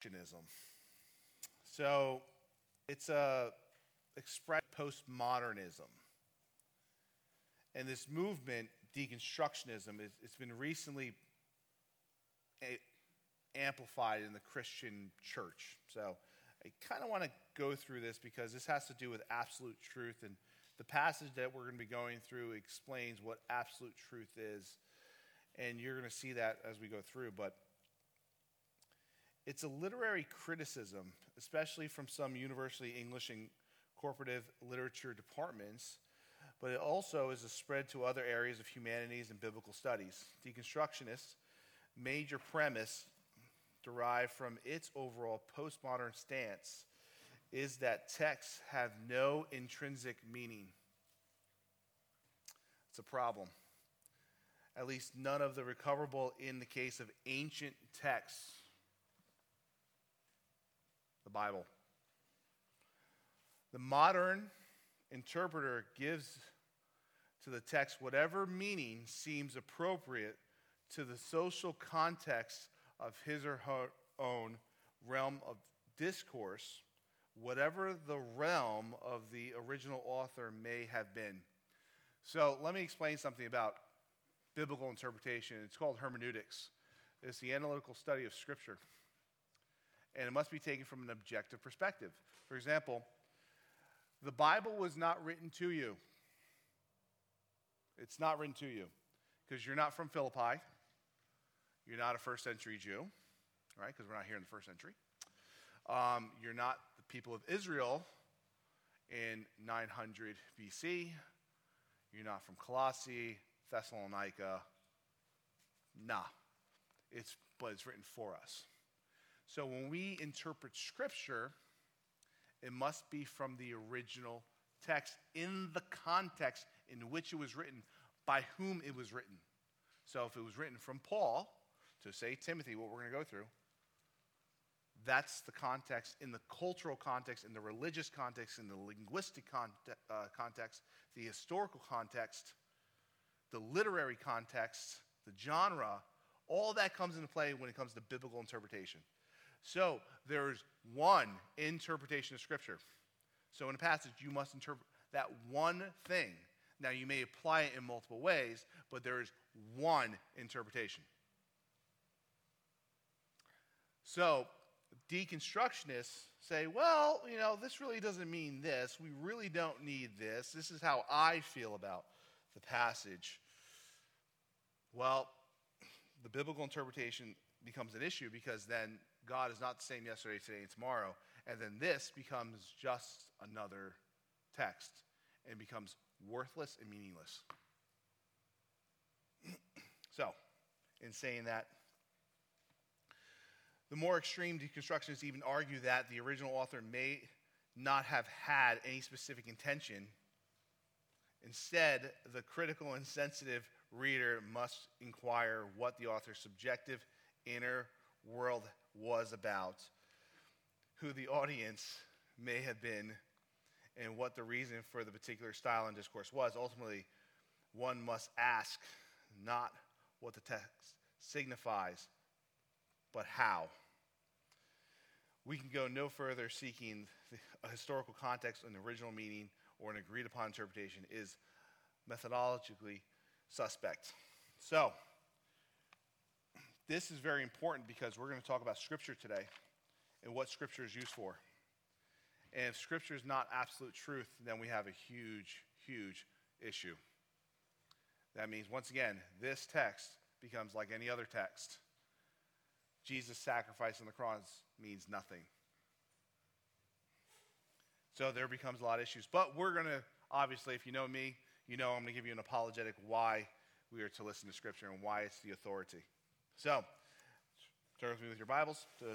Deconstructionism. So it's a express postmodernism. And this movement, deconstructionism, is, it's been recently a- amplified in the Christian church. So I kind of want to go through this because this has to do with absolute truth. And the passage that we're going to be going through explains what absolute truth is. And you're going to see that as we go through. But it's a literary criticism, especially from some university English and comparative literature departments, but it also is a spread to other areas of humanities and biblical studies. Deconstructionists' major premise, derived from its overall postmodern stance, is that texts have no intrinsic meaning. It's a problem. At least none of the recoverable in the case of ancient texts the Bible. The modern interpreter gives to the text whatever meaning seems appropriate to the social context of his or her own realm of discourse, whatever the realm of the original author may have been. So let me explain something about biblical interpretation. It's called hermeneutics. It's the analytical study of Scripture and it must be taken from an objective perspective. For example, the Bible was not written to you. It's not written to you because you're not from Philippi. You're not a first century Jew, right? Because we're not here in the first century. Um, you're not the people of Israel in 900 BC. You're not from Colossae, Thessalonica. Nah. It's, but it's written for us. So when we interpret Scripture, it must be from the original text in the context in which it was written, by whom it was written. So if it was written from Paul to say Timothy, what we're going to go through, that's the context in the cultural context, in the religious context, in the linguistic context, uh, context, the historical context, the literary context, the genre, all that comes into play when it comes to biblical interpretation. So there's one interpretation of Scripture. So in a passage, you must interpret that one thing. Now, you may apply it in multiple ways, but there is one interpretation. So, deconstructionists say, well, you know, this really doesn't mean this. We really don't need this. This is how I feel about the passage. Well, the biblical interpretation becomes an issue because then God is not the same yesterday, today, and tomorrow. And then this becomes just another text and becomes worthless and meaningless. so, in saying that, the more extreme deconstructionists even argue that the original author may not have had any specific intention. Instead, the critical and sensitive reader must inquire what the author's subjective inner world was about, who the audience may have been, and what the reason for the particular style and discourse was. Ultimately, one must ask not what the text signifies, but how. We can go no further seeking a historical context, an original meaning, or an agreed upon interpretation is methodologically suspect. So, this is very important because we're going to talk about Scripture today and what Scripture is used for. And if Scripture is not absolute truth, then we have a huge, huge issue. That means, once again, this text becomes like any other text. Jesus' sacrifice on the cross means nothing. So there becomes a lot of issues. But we're going to, obviously, if you know me, you know I'm going to give you an apologetic why we are to listen to Scripture and why it's the authority. So, turn with me with your Bibles to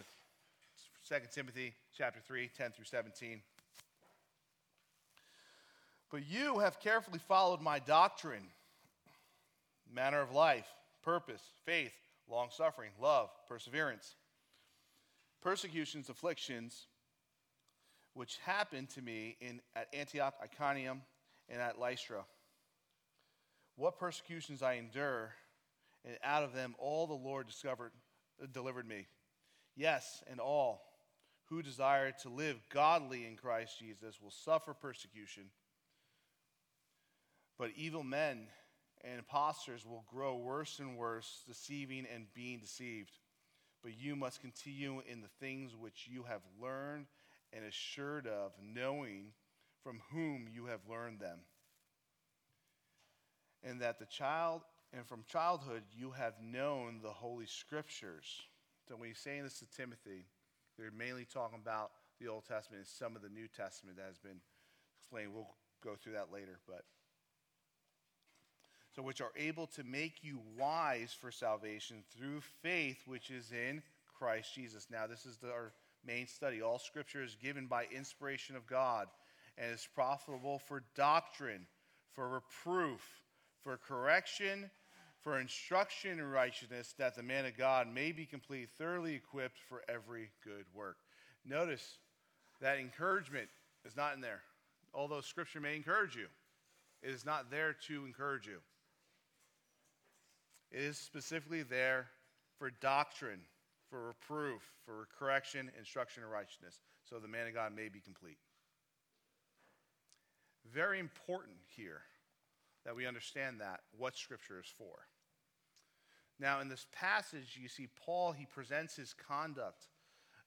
2 Timothy chapter 3, 10 through 17. But you have carefully followed my doctrine, manner of life, purpose, faith, long suffering, love, perseverance, persecutions, afflictions, which happened to me in, at Antioch, Iconium, and at Lystra. What persecutions I endure and out of them all the Lord discovered, delivered me. Yes, and all who desire to live godly in Christ Jesus will suffer persecution. But evil men and impostors will grow worse and worse, deceiving and being deceived. But you must continue in the things which you have learned and assured of, knowing from whom you have learned them. And that the child, and from childhood you have known the Holy Scriptures. So when he's saying this to Timothy, they're mainly talking about the Old Testament and some of the New Testament that has been explained. We'll go through that later, but so which are able to make you wise for salvation through faith which is in Christ Jesus. Now, this is the, our main study. All scripture is given by inspiration of God and is profitable for doctrine, for reproof, for correction, for instruction in righteousness, that the man of God may be complete, thoroughly equipped for every good work. Notice that encouragement is not in there. Although Scripture may encourage you, it is not there to encourage you. It is specifically there for doctrine, for reproof, for correction, instruction in righteousness, so the man of God may be complete. Very important here that we understand that, what Scripture is for. Now, in this passage, you see Paul, he presents his conduct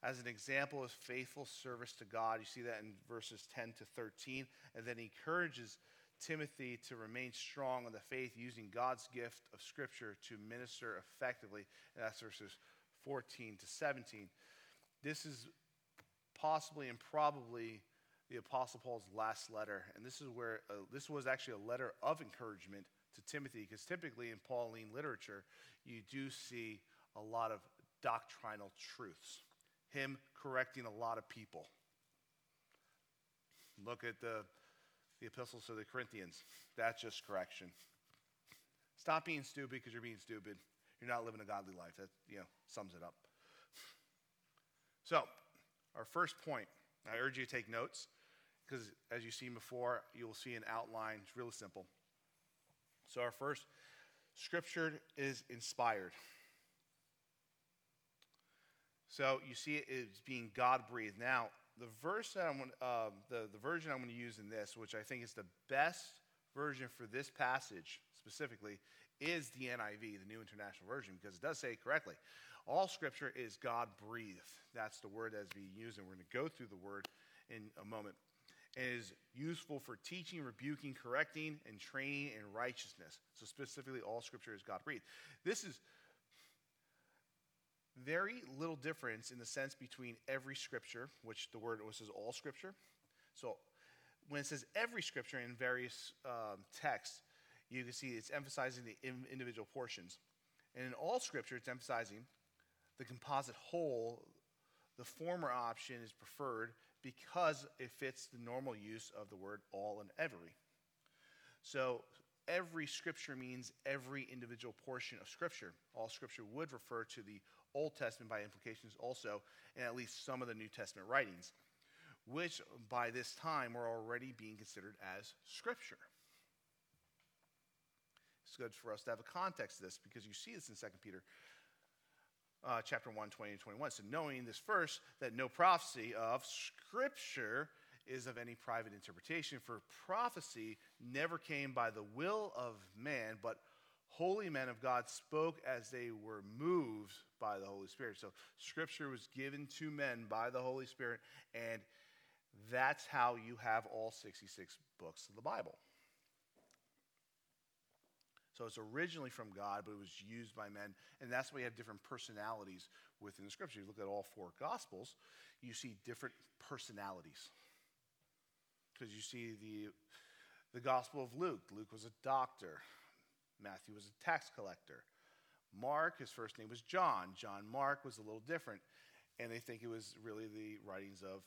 as an example of faithful service to God. You see that in verses 10 to 13. And then he encourages Timothy to remain strong in the faith using God's gift of Scripture to minister effectively. And that's verses 14 to 17. This is possibly and probably the Apostle Paul's last letter. And this is where uh, this was actually a letter of encouragement to Timothy, because typically in Pauline literature, you do see a lot of doctrinal truths, him correcting a lot of people. Look at the, the epistles to the Corinthians. That's just correction. Stop being stupid because you're being stupid. You're not living a godly life. That you know sums it up. So, our first point. I urge you to take notes because, as you've seen before, you will see an outline. It's really simple. So, our first scripture is inspired. So, you see it is being God breathed. Now, the verse that I'm uh, the, the version I'm going to use in this, which I think is the best version for this passage specifically, is the NIV, the New International Version, because it does say it correctly. All scripture is God breathed. That's the word that's being used, and we're going to go through the word in a moment and is useful for teaching, rebuking, correcting, and training in righteousness. So, specifically, all scripture is God breathed. This is very little difference in the sense between every scripture, which the word says all scripture. So, when it says every scripture in various um, texts, you can see it's emphasizing the individual portions. And in all scripture, it's emphasizing the composite whole. The former option is preferred because it fits the normal use of the word all and every. So every scripture means every individual portion of scripture. All scripture would refer to the Old Testament by implications also, and at least some of the New Testament writings, which by this time were already being considered as scripture. It's good for us to have a context to this because you see this in 2 Peter uh, chapter 1, 20 and 21. So, knowing this first, that no prophecy of Scripture is of any private interpretation, for prophecy never came by the will of man, but holy men of God spoke as they were moved by the Holy Spirit. So, Scripture was given to men by the Holy Spirit, and that's how you have all 66 books of the Bible. So it's originally from God, but it was used by men. And that's why you have different personalities within the scripture. You look at all four gospels, you see different personalities. Because you see the, the gospel of Luke. Luke was a doctor, Matthew was a tax collector. Mark, his first name was John. John Mark was a little different. And they think it was really the writings of,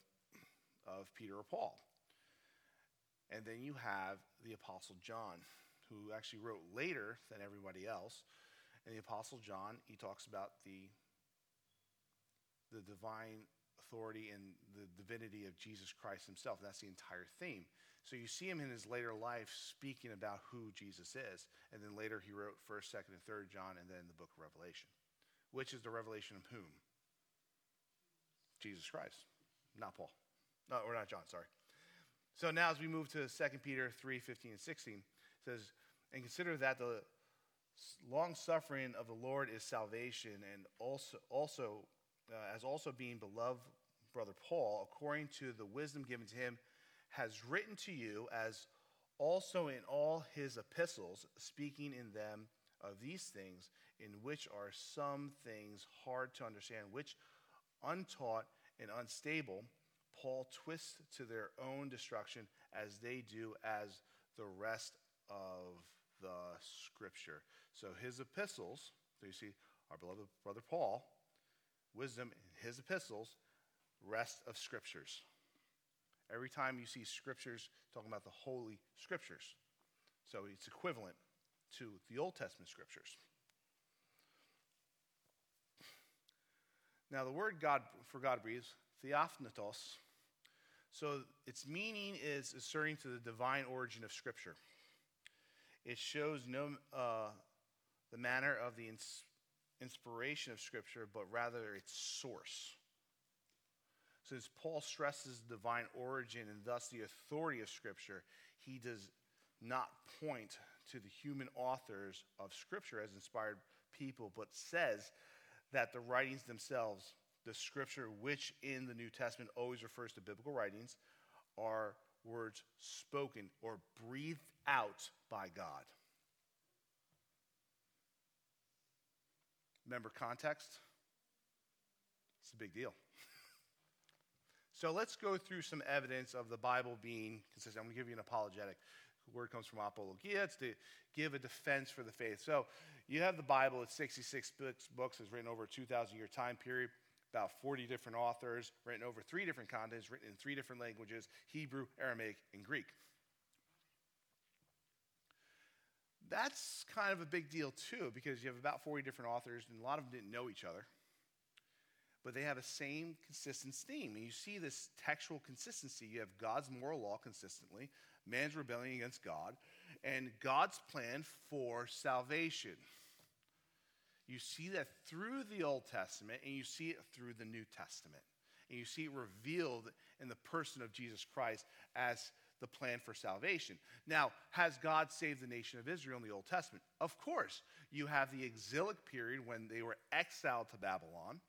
of Peter or Paul. And then you have the Apostle John who actually wrote later than everybody else. And the Apostle John, he talks about the, the divine authority and the divinity of Jesus Christ himself. That's the entire theme. So you see him in his later life speaking about who Jesus is. And then later he wrote 1st, 2nd, and 3rd John, and then the book of Revelation, which is the revelation of whom? Jesus Christ, not Paul. No, or not John, sorry. So now as we move to 2 Peter 3 15 and 16, it says, And consider that the long suffering of the Lord is salvation, and also, also uh, as also being beloved brother Paul, according to the wisdom given to him, has written to you as also in all his epistles, speaking in them of these things, in which are some things hard to understand, which untaught and unstable, Paul twists to their own destruction as they do as the rest of the scripture. So his epistles, so you see our beloved brother Paul, wisdom in his epistles, rest of scriptures. Every time you see scriptures talking about the holy scriptures. So it's equivalent to the Old Testament scriptures. Now, the word God for God breathes, theopneustos. So its meaning is asserting to the divine origin of Scripture. It shows no uh, the manner of the ins- inspiration of Scripture, but rather its source. Since Paul stresses divine origin and thus the authority of Scripture, he does not point to the human authors of Scripture as inspired people, but says that the writings themselves, the Scripture, which in the New Testament always refers to biblical writings, are words spoken or breathed out by God. Remember context? It's a big deal. so let's go through some evidence of the Bible being consistent. I'm going to give you an apologetic. The word comes from apologia. It's to give a defense for the faith. So you have the Bible. It's 66 books. Is written over a 2,000 year time period. About 40 different authors, written over three different continents, written in three different languages Hebrew, Aramaic, and Greek. That's kind of a big deal, too, because you have about 40 different authors, and a lot of them didn't know each other but they have a same consistent theme. And you see this textual consistency. You have God's moral law consistently, man's rebellion against God, and God's plan for salvation. You see that through the Old Testament, and you see it through the New Testament. And you see it revealed in the person of Jesus Christ as the plan for salvation. Now, has God saved the nation of Israel in the Old Testament? Of course. You have the exilic period when they were exiled to Babylon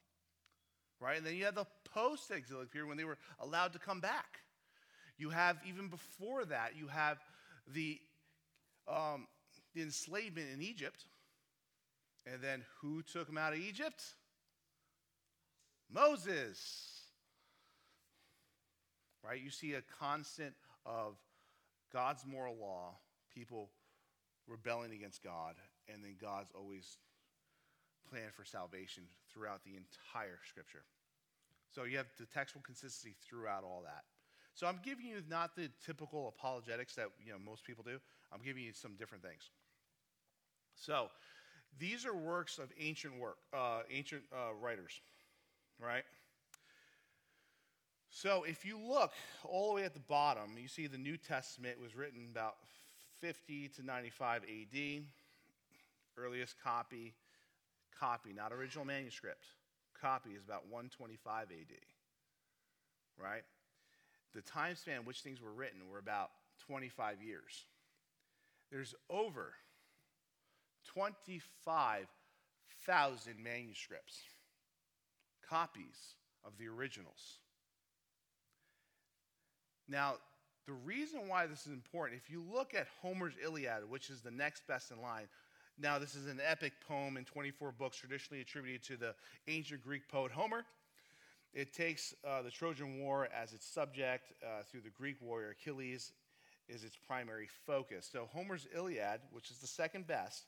right? And then you have the post exilic period when they were allowed to come back. You have, even before that, you have the, um, the enslavement in Egypt. And then who took them out of Egypt? Moses. Right? You see a constant of God's moral law, people rebelling against God, and then God's always plan for salvation throughout the entire scripture. So you have the textual consistency throughout all that. So I'm giving you not the typical apologetics that you know most people do. I'm giving you some different things. So these are works of ancient work, uh, ancient uh, writers, right? So if you look all the way at the bottom, you see the New Testament was written about 50 to 95 AD. Earliest copy copy, not original manuscript. Copy is about 125 AD, right? The time span which things were written were about 25 years. There's over 25,000 manuscripts, copies of the originals. Now, the reason why this is important, if you look at Homer's Iliad, which is the next best in line, now, this is an epic poem in 24 books, traditionally attributed to the ancient Greek poet Homer. It takes uh, the Trojan War as its subject uh, through the Greek warrior Achilles is its primary focus. So Homer's Iliad, which is the second best,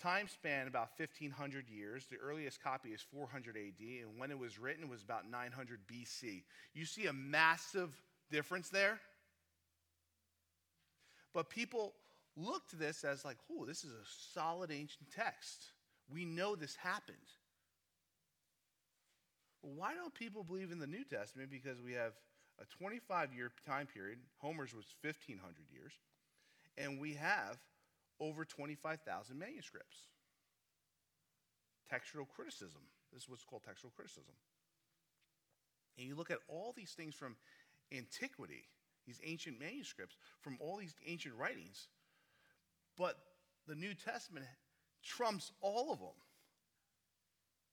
time span about 1500 years. The earliest copy is 400 AD, and when it was written it was about 900 BC. You see a massive difference there? But people look to this as like, oh, this is a solid ancient text. We know this happened. Why don't people believe in the New Testament? Because we have a 25 year time period. Homer's was 1,500 years. And we have over 25,000 manuscripts. Textual criticism. This is what's called textual criticism. And you look at all these things from antiquity, these ancient manuscripts, from all these ancient writings, but the New Testament trumps all of them.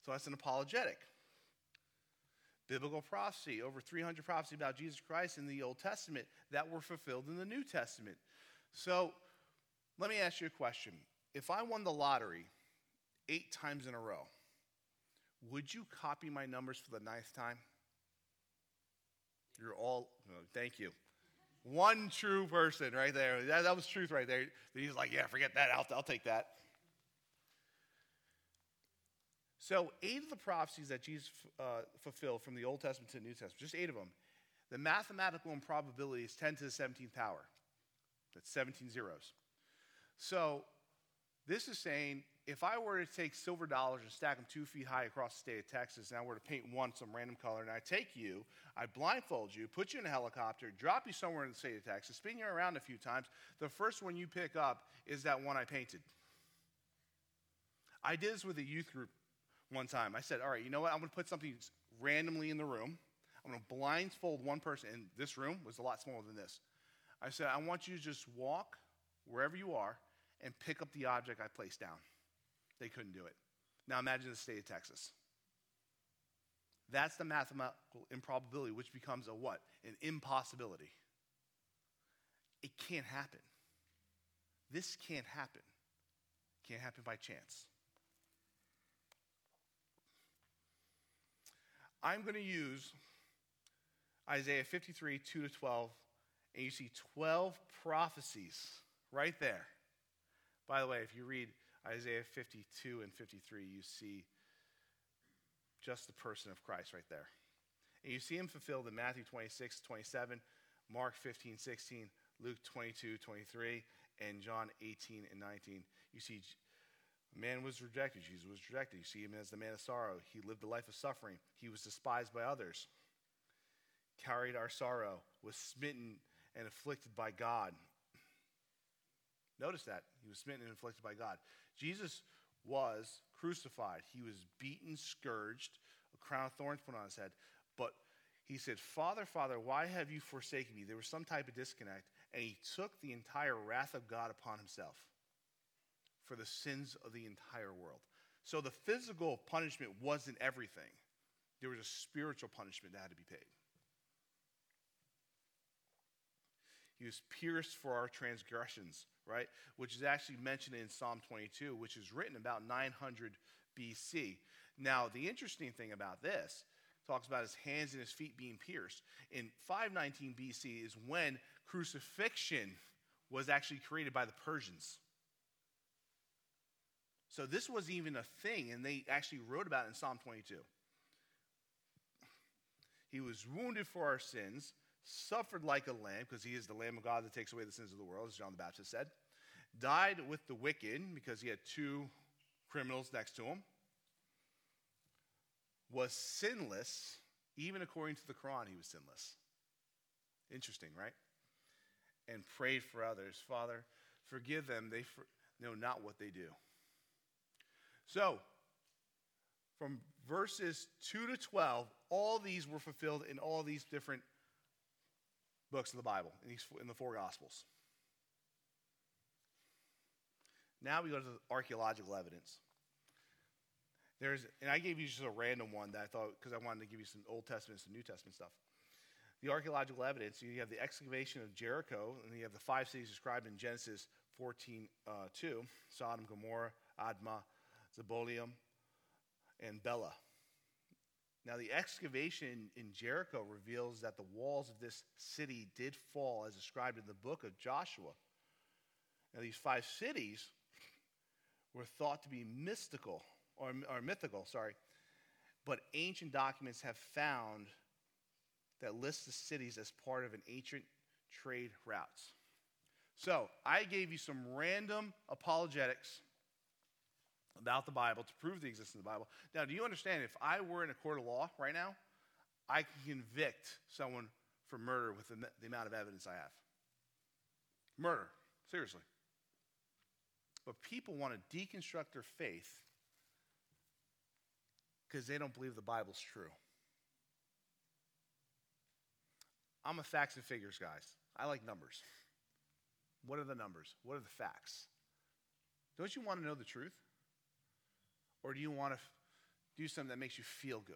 So that's an apologetic. Biblical prophecy, over 300 prophecies about Jesus Christ in the Old Testament that were fulfilled in the New Testament. So let me ask you a question. If I won the lottery eight times in a row, would you copy my numbers for the ninth time? You're all, thank you. One true person right there. That, that was truth right there. He's like, yeah, forget that. I'll, I'll take that. So, eight of the prophecies that Jesus uh, fulfilled from the Old Testament to the New Testament, just eight of them, the mathematical improbability is 10 to the 17th power. That's 17 zeros. So, this is saying if I were to take silver dollars and stack them two feet high across the state of Texas, and I were to paint one some random color, and I take you, I blindfold you, put you in a helicopter, drop you somewhere in the state of Texas, spin you around a few times, the first one you pick up is that one I painted. I did this with a youth group one time. I said, All right, you know what? I'm going to put something randomly in the room. I'm going to blindfold one person, and this room was a lot smaller than this. I said, I want you to just walk wherever you are and pick up the object I placed down. They couldn't do it. Now imagine the state of Texas. That's the mathematical improbability, which becomes a what? An impossibility. It can't happen. This can't happen. Can't happen by chance. I'm going to use Isaiah 53, 2 to 12, and you see 12 prophecies right there. By the way, if you read Isaiah 52 and 53, you see just the person of Christ right there. And you see him fulfilled in Matthew 26, 27, Mark 15, 16, Luke 22, 23, and John 18 and 19. You see Man was rejected. Jesus was rejected. You see him as the man of sorrow. He lived a life of suffering. He was despised by others, carried our sorrow, was smitten and afflicted by God. Notice that. He was smitten and afflicted by God. Jesus was crucified. He was beaten, scourged, a crown of thorns put on his head. But he said, Father, Father, why have you forsaken me? There was some type of disconnect, and he took the entire wrath of God upon himself for the sins of the entire world. So the physical punishment wasn't everything, there was a spiritual punishment that had to be paid. He was pierced for our transgressions, right? Which is actually mentioned in Psalm 22, which is written about 900 BC. Now, the interesting thing about this talks about his hands and his feet being pierced. In 519 BC is when crucifixion was actually created by the Persians. So this was even a thing, and they actually wrote about it in Psalm 22. He was wounded for our sins, suffered like a lamb, because he is the Lamb of God that takes away the sins of the world, as John the Baptist said. Died with the wicked, because he had two criminals next to him. Was sinless, even according to the Quran, he was sinless. Interesting, right? And prayed for others. Father, forgive them. They for- know not what they do. So, from verses 2 to 12, all these were fulfilled in all these different books of the Bible, in, these, in the four Gospels. Now we go to the archaeological evidence. There's, and I gave you just a random one that I thought, because I wanted to give you some Old Testament, some New Testament stuff. The archaeological evidence, you have the excavation of Jericho, and you have the five cities described in Genesis 14 uh, 2 Sodom, Gomorrah, Admah, Zeboiim, and Bela. Now, the excavation in Jericho reveals that the walls of this city did fall as described in the book of Joshua. Now, these five cities were thought to be mystical, or, or mythical, sorry, but ancient documents have found that lists the cities as part of an ancient trade routes. So, I gave you some random apologetics about the Bible to prove the existence of the Bible. Now, do you understand if I were in a court of law right now, I can convict someone for murder with the, the amount of evidence I have? Murder, seriously. But people want to deconstruct their faith because they don't believe the Bible's true. I'm a facts and figures guys. I like numbers. What are the numbers? What are the facts? Don't you want to know the truth? Or do you want to f- do something that makes you feel good?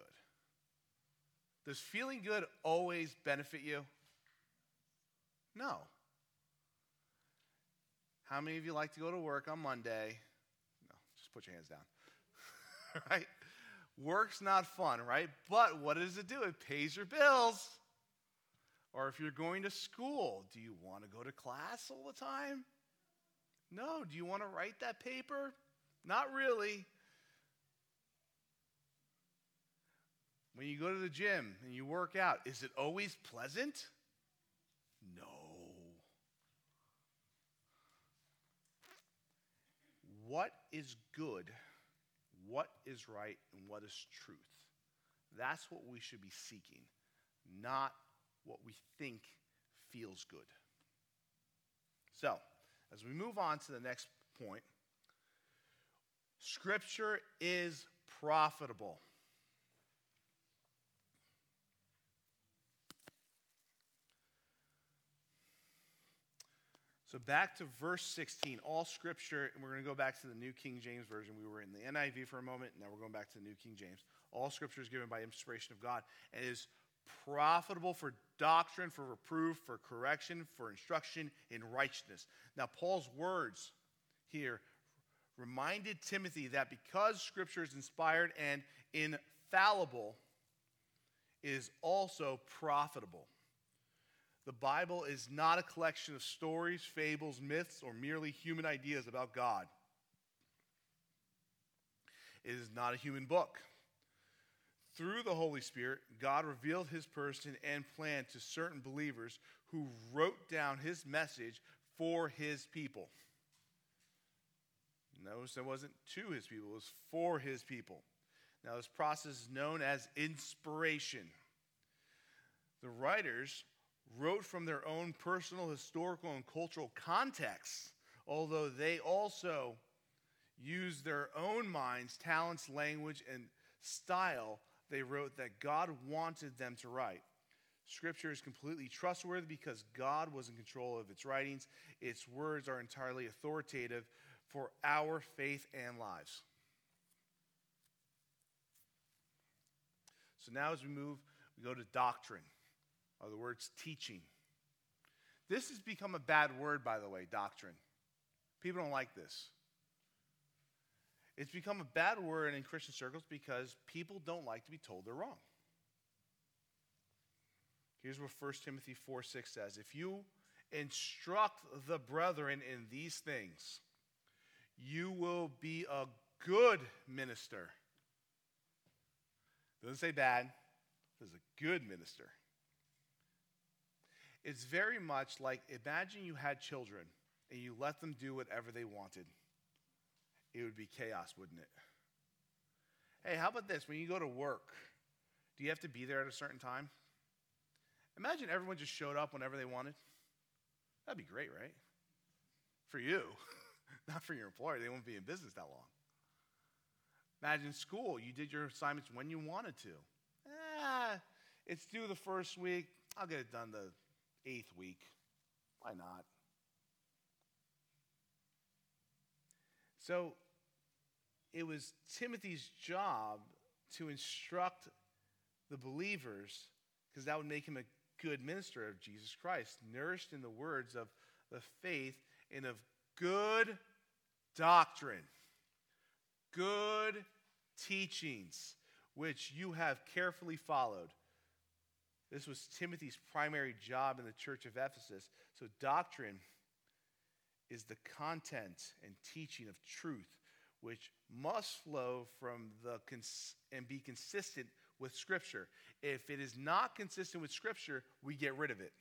Does feeling good always benefit you? No. How many of you like to go to work on Monday? No, just put your hands down. right? Work's not fun, right? But what does it do? It pays your bills. Or if you're going to school, do you want to go to class all the time? No. Do you want to write that paper? Not really. When you go to the gym and you work out, is it always pleasant? No. What is good, what is right, and what is truth? That's what we should be seeking, not what we think feels good. So, as we move on to the next point, Scripture is profitable. So back to verse 16. All scripture, and we're going to go back to the New King James Version. We were in the NIV for a moment, now we're going back to the New King James. All scripture is given by inspiration of God and is profitable for doctrine, for reproof, for correction, for instruction in righteousness. Now, Paul's words here reminded Timothy that because scripture is inspired and infallible, it is also profitable. The Bible is not a collection of stories, fables, myths, or merely human ideas about God. It is not a human book. Through the Holy Spirit, God revealed his person and plan to certain believers who wrote down his message for his people. Notice it wasn't to his people, it was for his people. Now, this process is known as inspiration. The writers wrote from their own personal, historical, and cultural contexts, although they also used their own minds, talents, language, and style they wrote that God wanted them to write. Scripture is completely trustworthy because God was in control of its writings. Its words are entirely authoritative for our faith and lives. So now, as we move, we go to doctrine are the words teaching. This has become a bad word, by the way, doctrine. People don't like this. It's become a bad word in Christian circles because people don't like to be told they're wrong. Here's what 1 Timothy 4 6 says If you instruct the brethren in these things, you will be a good minister. Doesn't say bad, It's a good minister. It's very much like imagine you had children and you let them do whatever they wanted. It would be chaos, wouldn't it? Hey, how about this? When you go to work, do you have to be there at a certain time? Imagine everyone just showed up whenever they wanted. That'd be great, right? For you, not for your employer. They won't be in business that long. Imagine school. You did your assignments when you wanted to. Ah, it's due the first week. I'll get it done the eighth week. Why not? So it was Timothy's job to instruct the believers, because that would make him a good minister of Jesus Christ, nourished in the words of the faith and of good doctrine, good teachings, which you have carefully followed this was Timothy's primary job in the church of Ephesus. So, doctrine is the content and teaching of truth, which must flow from the cons- and be consistent with Scripture. If it is not consistent with Scripture, we get rid of it.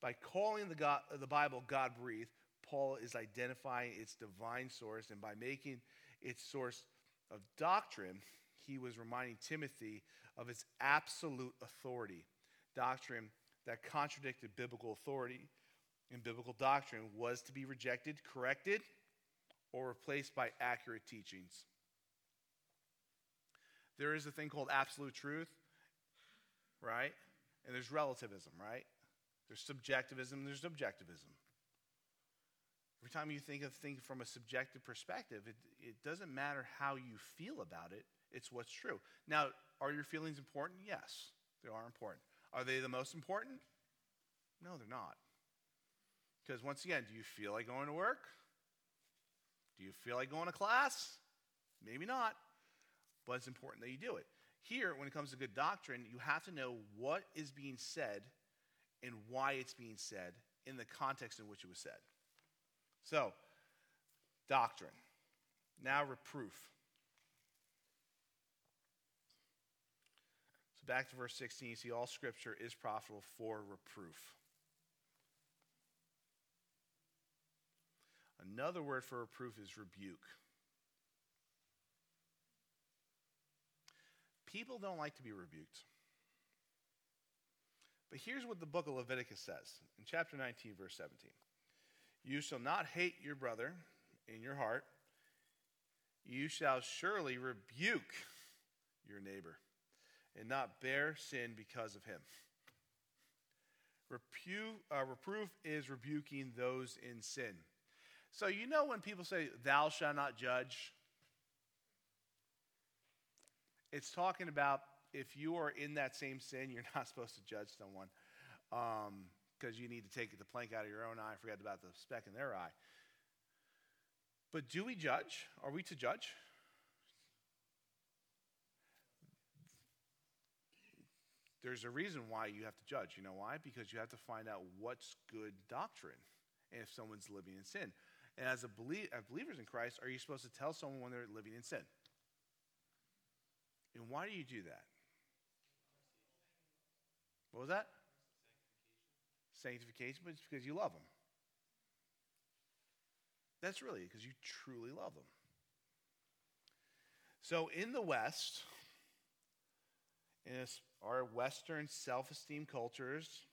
By calling the, God, the Bible God breathed, Paul is identifying its divine source, and by making its source of doctrine, he was reminding Timothy of its absolute authority. Doctrine that contradicted biblical authority and biblical doctrine was to be rejected, corrected, or replaced by accurate teachings. There is a thing called absolute truth, right? and there's relativism, right? There's subjectivism, there's objectivism. Every time you think of things from a subjective perspective, it, it doesn't matter how you feel about it, it's what's true. Now, are your feelings important? Yes, they are important. Are they the most important? No, they're not. Because once again, do you feel like going to work? Do you feel like going to class? Maybe not, but it's important that you do it. Here, when it comes to good doctrine, you have to know what is being said and why it's being said in the context in which it was said. So, doctrine. Now, reproof. Back to verse 16, you see, all scripture is profitable for reproof. Another word for reproof is rebuke. People don't like to be rebuked. But here's what the book of Leviticus says in chapter 19, verse 17 You shall not hate your brother in your heart, you shall surely rebuke your neighbor and not bear sin because of him. Repu- uh, reproof is rebuking those in sin. So, you know, when people say, Thou shalt not judge, it's talking about if you are in that same sin, you're not supposed to judge someone because um, you need to take the plank out of your own eye forget about the speck in their eye. But do we judge? Are we to judge? There's a reason why you have to judge. You know why? Because you have to find out what's good doctrine and if someone's living in sin. And as, a belie- as believers in Christ, are you supposed to tell someone when they're living in sin? And why do you do that? What was that? Sanctification, but it's because you love them. That's really because you truly love them. So in the West, in our Western self esteem cultures,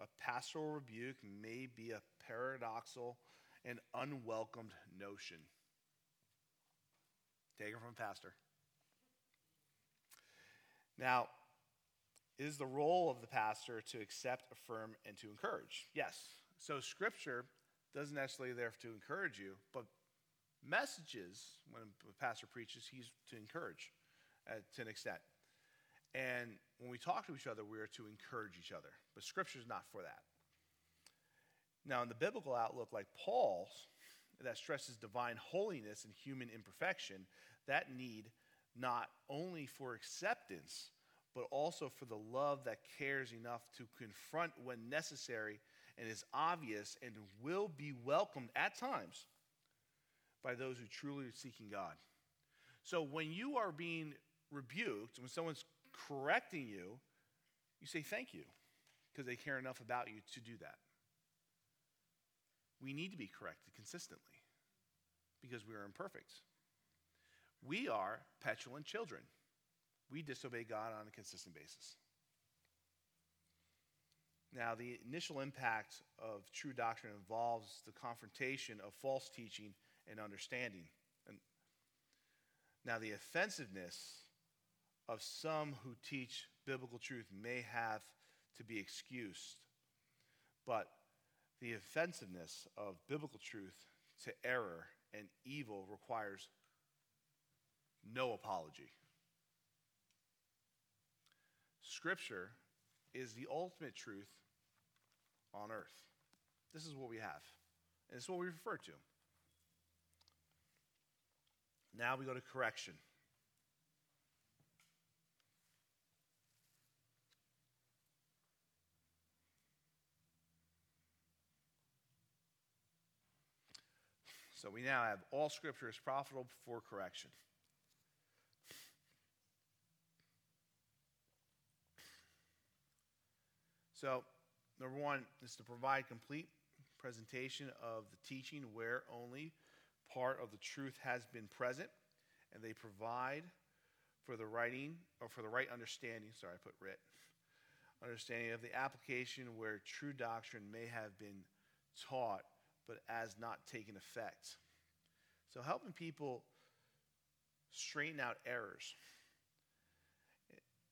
a pastoral rebuke may be a paradoxical and unwelcomed notion. Take it from a pastor. Now, is the role of the pastor to accept, affirm, and to encourage? Yes. So Scripture doesn't necessarily there to encourage you, but messages, when a pastor preaches, he's to encourage uh, to an extent. And when we talk to each other, we are to encourage each other. But Scripture is not for that. Now, in the biblical outlook, like Paul's, that stresses divine holiness and human imperfection, that need not only for acceptance, but also for the love that cares enough to confront when necessary and is obvious and will be welcomed at times by those who truly are seeking God. So when you are being rebuked, when someone's correcting you, you say thank you because they care enough about you to do that. We need to be corrected consistently because we are imperfect. We are petulant children. We disobey God on a consistent basis. Now, the initial impact of true doctrine involves the confrontation of false teaching and understanding. And now, the offensiveness of some who teach biblical truth may have to be excused, but the offensiveness of biblical truth to error and evil requires no apology. Scripture is the ultimate truth on earth. This is what we have, and this is what we refer to. Now we go to correction. So we now have all scripture is profitable for correction. So, number one is to provide complete presentation of the teaching where only part of the truth has been present, and they provide for the writing or for the right understanding. Sorry, I put writ. Understanding of the application where true doctrine may have been taught but as not taking effect. So, helping people straighten out errors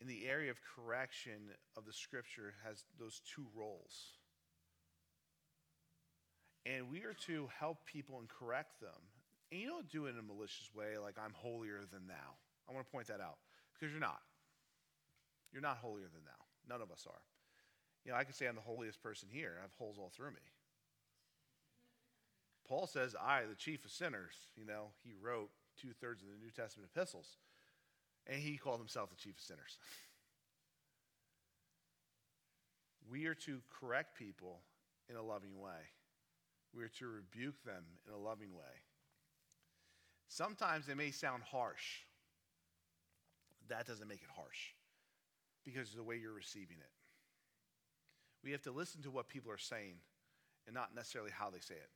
in the area of correction of the scripture has those two roles. And we are to help people and correct them. And you don't do it in a malicious way, like I'm holier than thou. I want to point that out because you're not. You're not holier than thou. None of us are. You know, I could say I'm the holiest person here. I have holes all through me. Paul says, I, the chief of sinners, you know, he wrote two thirds of the New Testament epistles, and he called himself the chief of sinners. we are to correct people in a loving way, we are to rebuke them in a loving way. Sometimes they may sound harsh. That doesn't make it harsh because of the way you're receiving it. We have to listen to what people are saying and not necessarily how they say it.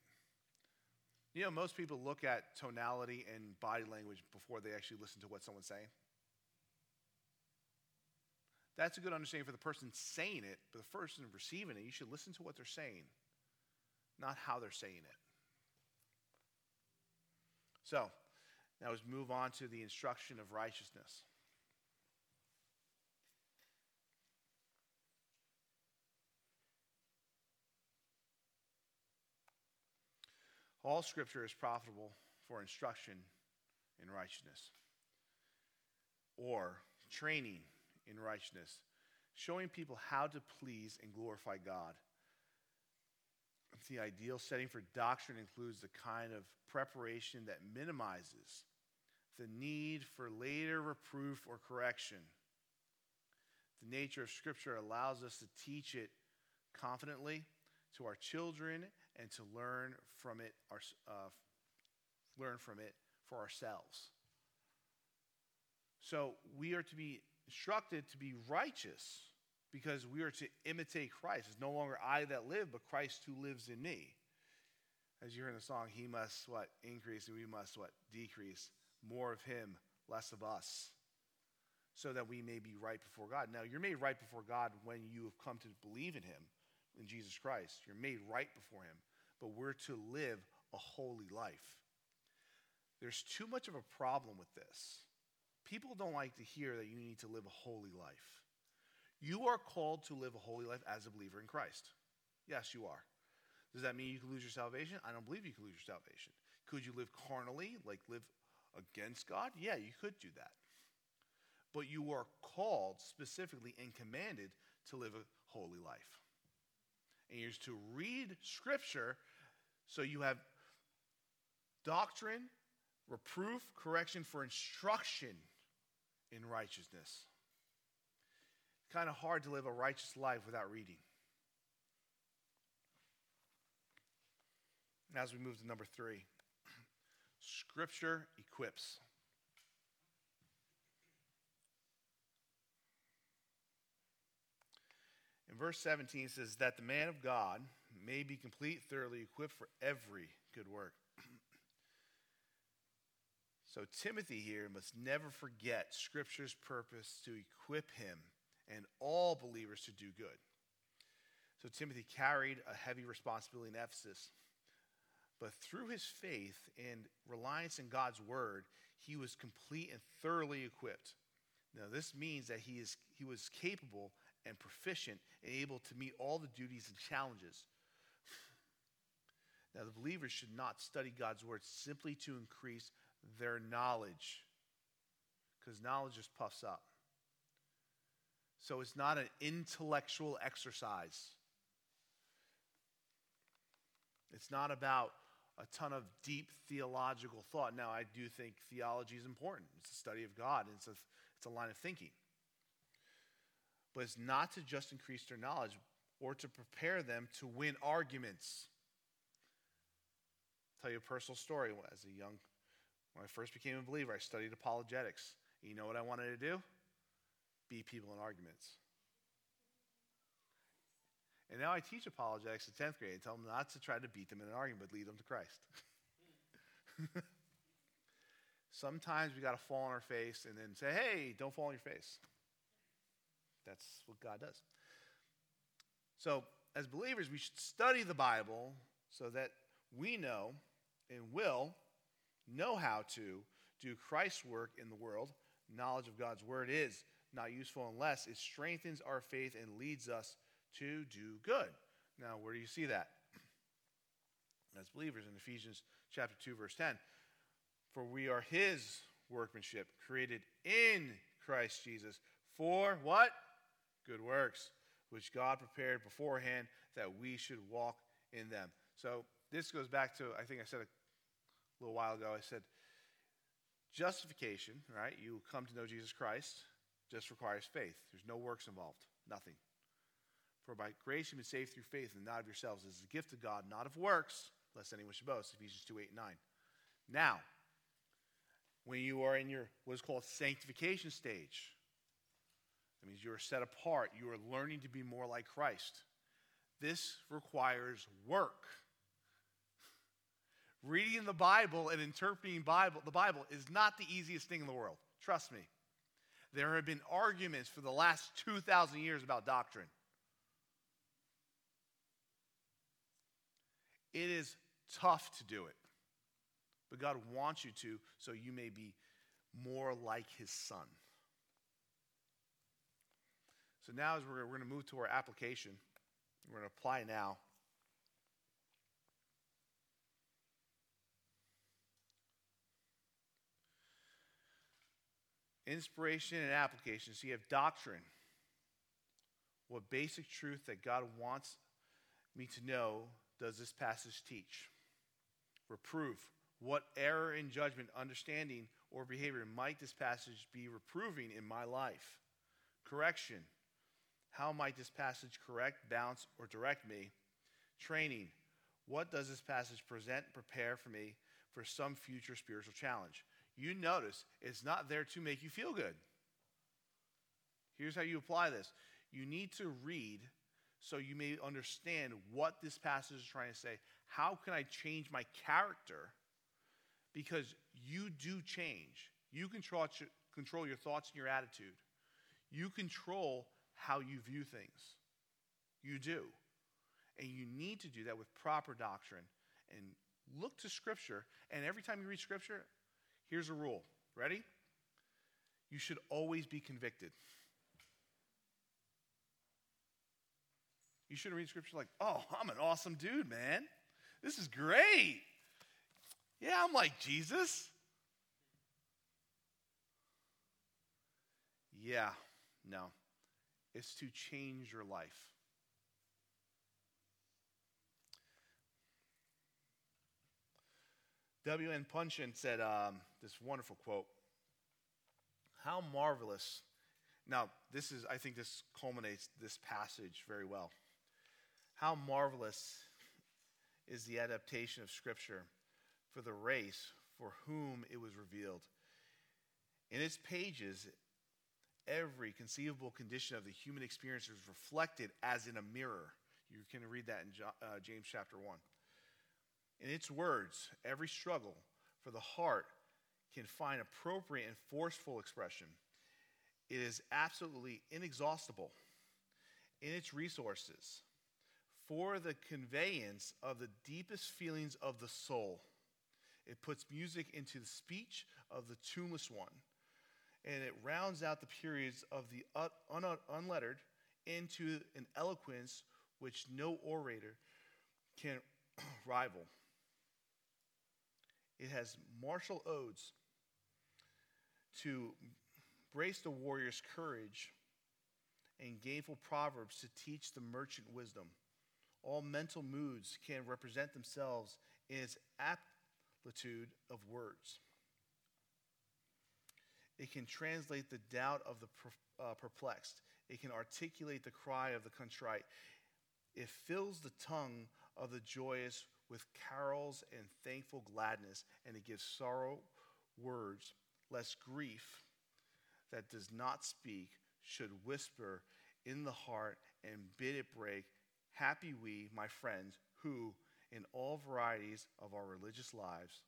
You know, most people look at tonality and body language before they actually listen to what someone's saying. That's a good understanding for the person saying it, but the person receiving it, you should listen to what they're saying, not how they're saying it. So, now let's move on to the instruction of righteousness. All scripture is profitable for instruction in righteousness or training in righteousness, showing people how to please and glorify God. The ideal setting for doctrine includes the kind of preparation that minimizes the need for later reproof or correction. The nature of Scripture allows us to teach it confidently to our children and to learn from it, our, uh, learn from it for ourselves. So we are to be instructed to be righteous because we are to imitate Christ. It's no longer I that live, but Christ who lives in me. As you hear in the song, he must what increase and we must what decrease. More of him, less of us. So that we may be right before God. Now, you're made right before God when you have come to believe in him in Jesus Christ. You're made right before Him, but we're to live a holy life. There's too much of a problem with this. People don't like to hear that you need to live a holy life. You are called to live a holy life as a believer in Christ. Yes, you are. Does that mean you can lose your salvation? I don't believe you can lose your salvation. Could you live carnally, like live against God? Yeah, you could do that. But you are called specifically and commanded to live a holy life and you're to read Scripture so you have doctrine, reproof, correction for instruction in righteousness. Kind of hard to live a righteous life without reading. As we move to number three, Scripture equips. Verse 17 says, That the man of God may be complete, thoroughly equipped for every good work. so Timothy here must never forget Scripture's purpose to equip him and all believers to do good. So Timothy carried a heavy responsibility in Ephesus. But through his faith and reliance in God's word, he was complete and thoroughly equipped. Now, this means that he, is, he was capable and proficient and able to meet all the duties and challenges. Now, the believers should not study God's word simply to increase their knowledge, because knowledge just puffs up. So it's not an intellectual exercise. It's not about a ton of deep theological thought. Now, I do think theology is important. It's a study of God, and it's a, it's a line of thinking but it's not to just increase their knowledge or to prepare them to win arguments. I'll tell you a personal story. As a young, when I first became a believer, I studied apologetics. You know what I wanted to do? Beat people in arguments. And now I teach apologetics in 10th grade and tell them not to try to beat them in an argument, but lead them to Christ. Sometimes we got to fall on our face and then say, hey, don't fall on your face. That's what God does. So, as believers, we should study the Bible so that we know and will know how to do Christ's work in the world. Knowledge of God's word is not useful unless it strengthens our faith and leads us to do good. Now, where do you see that? As believers in Ephesians chapter 2 verse 10. For we are his workmanship created in Christ Jesus for what? Good works, which God prepared beforehand that we should walk in them. So this goes back to, I think I said a little while ago, I said, justification, right? You come to know Jesus Christ, just requires faith. There's no works involved, nothing. For by grace you've been saved through faith and not of yourselves. This is a gift of God, not of works, lest anyone should boast. Ephesians 2 8 and 9. Now, when you are in your what is called sanctification stage, that means you are set apart. You are learning to be more like Christ. This requires work. Reading the Bible and interpreting Bible, the Bible is not the easiest thing in the world. Trust me. There have been arguments for the last 2,000 years about doctrine. It is tough to do it. But God wants you to so you may be more like his son. So now as we're, we're going to move to our application, we're going to apply now. Inspiration and application. So you have doctrine. What basic truth that God wants me to know does this passage teach? Reproof. What error in judgment, understanding, or behavior might this passage be reproving in my life? Correction. How might this passage correct, bounce, or direct me? Training. What does this passage present, prepare for me for some future spiritual challenge? You notice it's not there to make you feel good. Here's how you apply this you need to read so you may understand what this passage is trying to say. How can I change my character? Because you do change. You control, control your thoughts and your attitude. You control how you view things. You do. And you need to do that with proper doctrine and look to Scripture. And every time you read Scripture, here's a rule. Ready? You should always be convicted. You shouldn't read Scripture like, oh, I'm an awesome dude, man. This is great. Yeah, I'm like Jesus. Yeah, no is to change your life. W.M. Punshon said um, this wonderful quote How marvelous. Now, this is, I think this culminates this passage very well. How marvelous is the adaptation of Scripture for the race for whom it was revealed. In its pages, every conceivable condition of the human experience is reflected as in a mirror. You can read that in uh, James chapter 1. In its words, every struggle for the heart can find appropriate and forceful expression. It is absolutely inexhaustible in its resources for the conveyance of the deepest feelings of the soul. It puts music into the speech of the tuneless one and it rounds out the periods of the un- unlettered into an eloquence which no orator can rival. It has martial odes to brace the warrior's courage and gainful proverbs to teach the merchant wisdom. All mental moods can represent themselves in its aptitude of words. It can translate the doubt of the uh, perplexed. It can articulate the cry of the contrite. It fills the tongue of the joyous with carols and thankful gladness, and it gives sorrow words, lest grief that does not speak should whisper in the heart and bid it break. Happy we, my friends, who, in all varieties of our religious lives,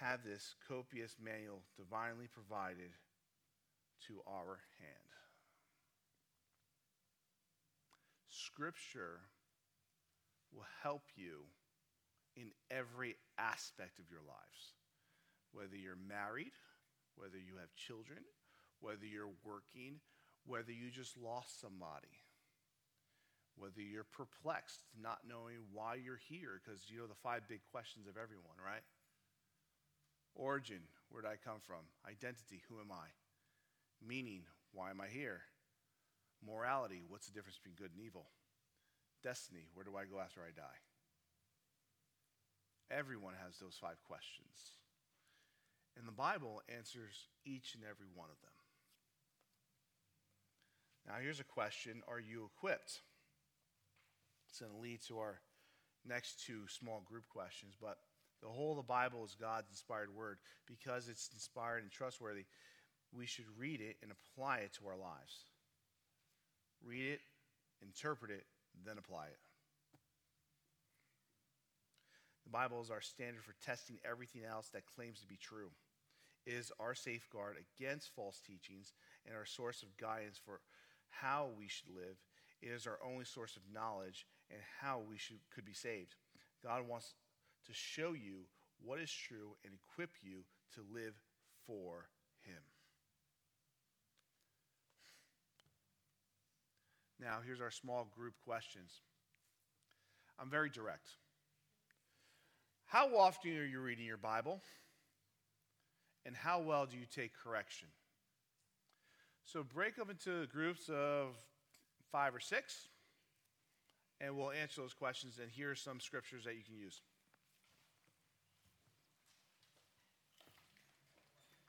have this copious manual divinely provided to our hand. Scripture will help you in every aspect of your lives. Whether you're married, whether you have children, whether you're working, whether you just lost somebody, whether you're perplexed, not knowing why you're here, because you know the five big questions of everyone, right? Origin, where did I come from? Identity, who am I? Meaning, why am I here? Morality, what's the difference between good and evil? Destiny, where do I go after I die? Everyone has those five questions. And the Bible answers each and every one of them. Now, here's a question Are you equipped? It's going to lead to our next two small group questions, but the whole of the Bible is God's inspired word. Because it's inspired and trustworthy, we should read it and apply it to our lives. Read it, interpret it, then apply it. The Bible is our standard for testing everything else that claims to be true. It is our safeguard against false teachings and our source of guidance for how we should live. It is our only source of knowledge and how we should, could be saved. God wants to show you what is true and equip you to live for Him. Now, here's our small group questions. I'm very direct. How often are you reading your Bible? And how well do you take correction? So break up into groups of five or six, and we'll answer those questions. And here are some scriptures that you can use.